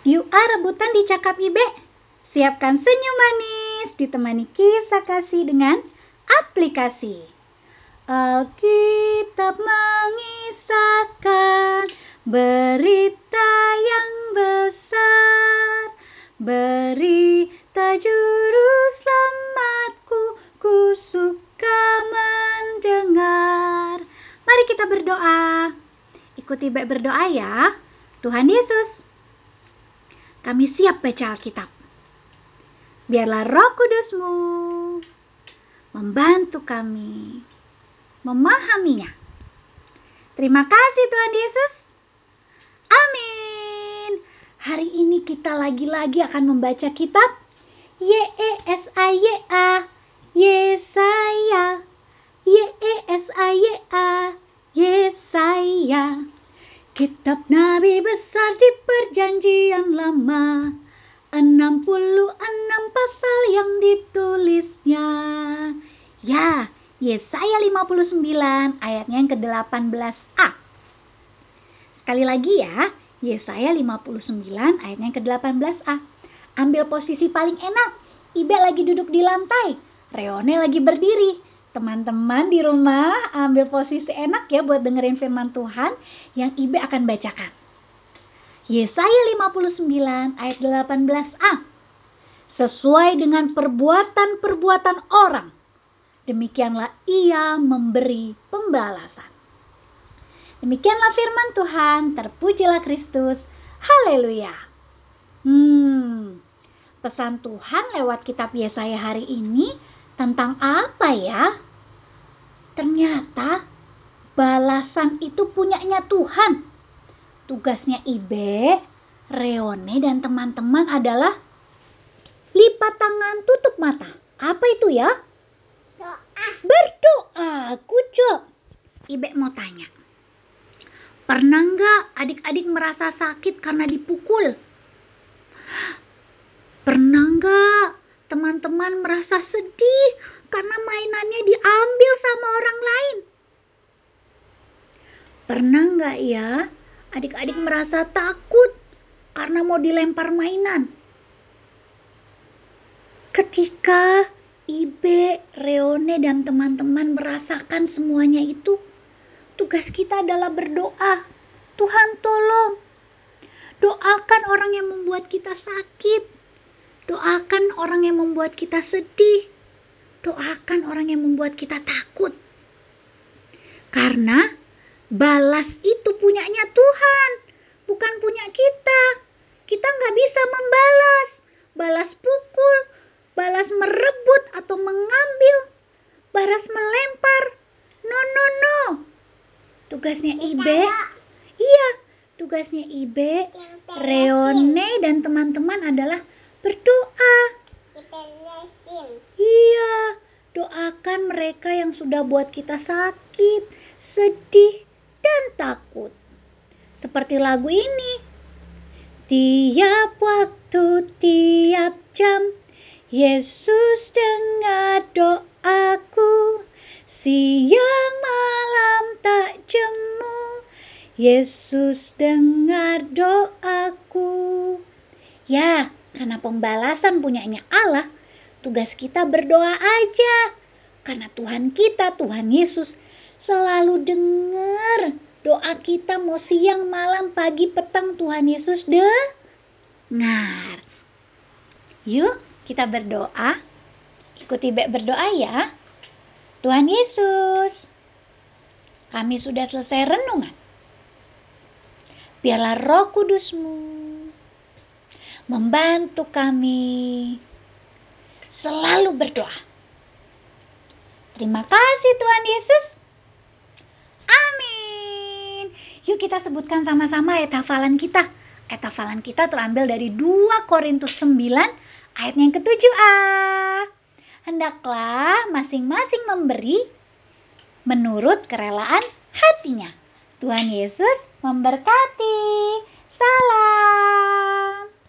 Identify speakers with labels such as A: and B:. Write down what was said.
A: Yuk rebutan di cakap Ibe. Siapkan senyum manis ditemani kisah kasih dengan aplikasi. Alkitab mengisahkan berita yang besar. Berita juru selamatku, ku suka mendengar. Mari kita berdoa. Ikuti baik berdoa ya. Tuhan Yesus, kami siap baca Alkitab. Biarlah roh kudusmu membantu kami memahaminya. Terima kasih Tuhan Yesus. Amin. Hari ini kita lagi-lagi akan membaca kitab Yesaya Y E S A Y A Yesaya Kitab Nabi besar di perjanjian lama 66 pasal yang ditulisnya. Ya, Yesaya 59 ayatnya yang ke-18a Sekali lagi ya, Yesaya 59 ayatnya yang ke-18a Ambil posisi paling enak Ibe lagi duduk di lantai Reone lagi berdiri Teman-teman di rumah ambil posisi enak ya buat dengerin firman Tuhan yang Ibe akan bacakan. Yesaya 59 ayat 18a. Sesuai dengan perbuatan-perbuatan orang, demikianlah ia memberi pembalasan. Demikianlah firman Tuhan, terpujilah Kristus. Haleluya. Hmm, pesan Tuhan lewat kitab Yesaya hari ini tentang apa ya? Ternyata balasan itu punyanya Tuhan. Tugasnya Ibe, Reone, dan teman-teman adalah lipat tangan, tutup mata. Apa itu ya?
B: Doa.
A: Berdoa, kucuk. Ibe mau tanya. Pernah nggak adik-adik merasa sakit karena dipukul? Pernah nggak teman-teman merasa sedih karena mainannya diambil sama orang lain. Pernah nggak ya adik-adik merasa takut karena mau dilempar mainan? Ketika Ibe, Reone, dan teman-teman merasakan semuanya itu, tugas kita adalah berdoa. Tuhan tolong, doakan orang yang membuat kita sakit Doakan orang yang membuat kita sedih. Doakan orang yang membuat kita takut. Karena balas itu punyanya Tuhan, bukan punya kita. Kita nggak bisa membalas. Balas pukul, balas merebut atau mengambil, balas melempar. No, no, no. Tugasnya Ibe. Iya, tugasnya Ibe, Reone, dan teman-teman adalah berdoa. Iya, doakan mereka yang sudah buat kita sakit, sedih, dan takut. Seperti lagu ini. Tiap waktu, tiap jam, Yesus dengar doaku. Siang malam tak jemu, Yesus dengar doaku. Ya, karena pembalasan punyanya Allah, tugas kita berdoa aja. Karena Tuhan kita, Tuhan Yesus, selalu dengar doa kita mau siang, malam, pagi, petang Tuhan Yesus dengar. Yuk kita berdoa. Ikuti Bek berdoa ya. Tuhan Yesus, kami sudah selesai renungan. Biarlah roh kudusmu membantu kami selalu berdoa. Terima kasih Tuhan Yesus. Amin. Yuk kita sebutkan sama-sama ayat hafalan kita. Ayat hafalan kita terambil dari 2 Korintus 9 ayat yang ke-7a. Hendaklah masing-masing memberi menurut kerelaan hatinya. Tuhan Yesus memberkati. Salam.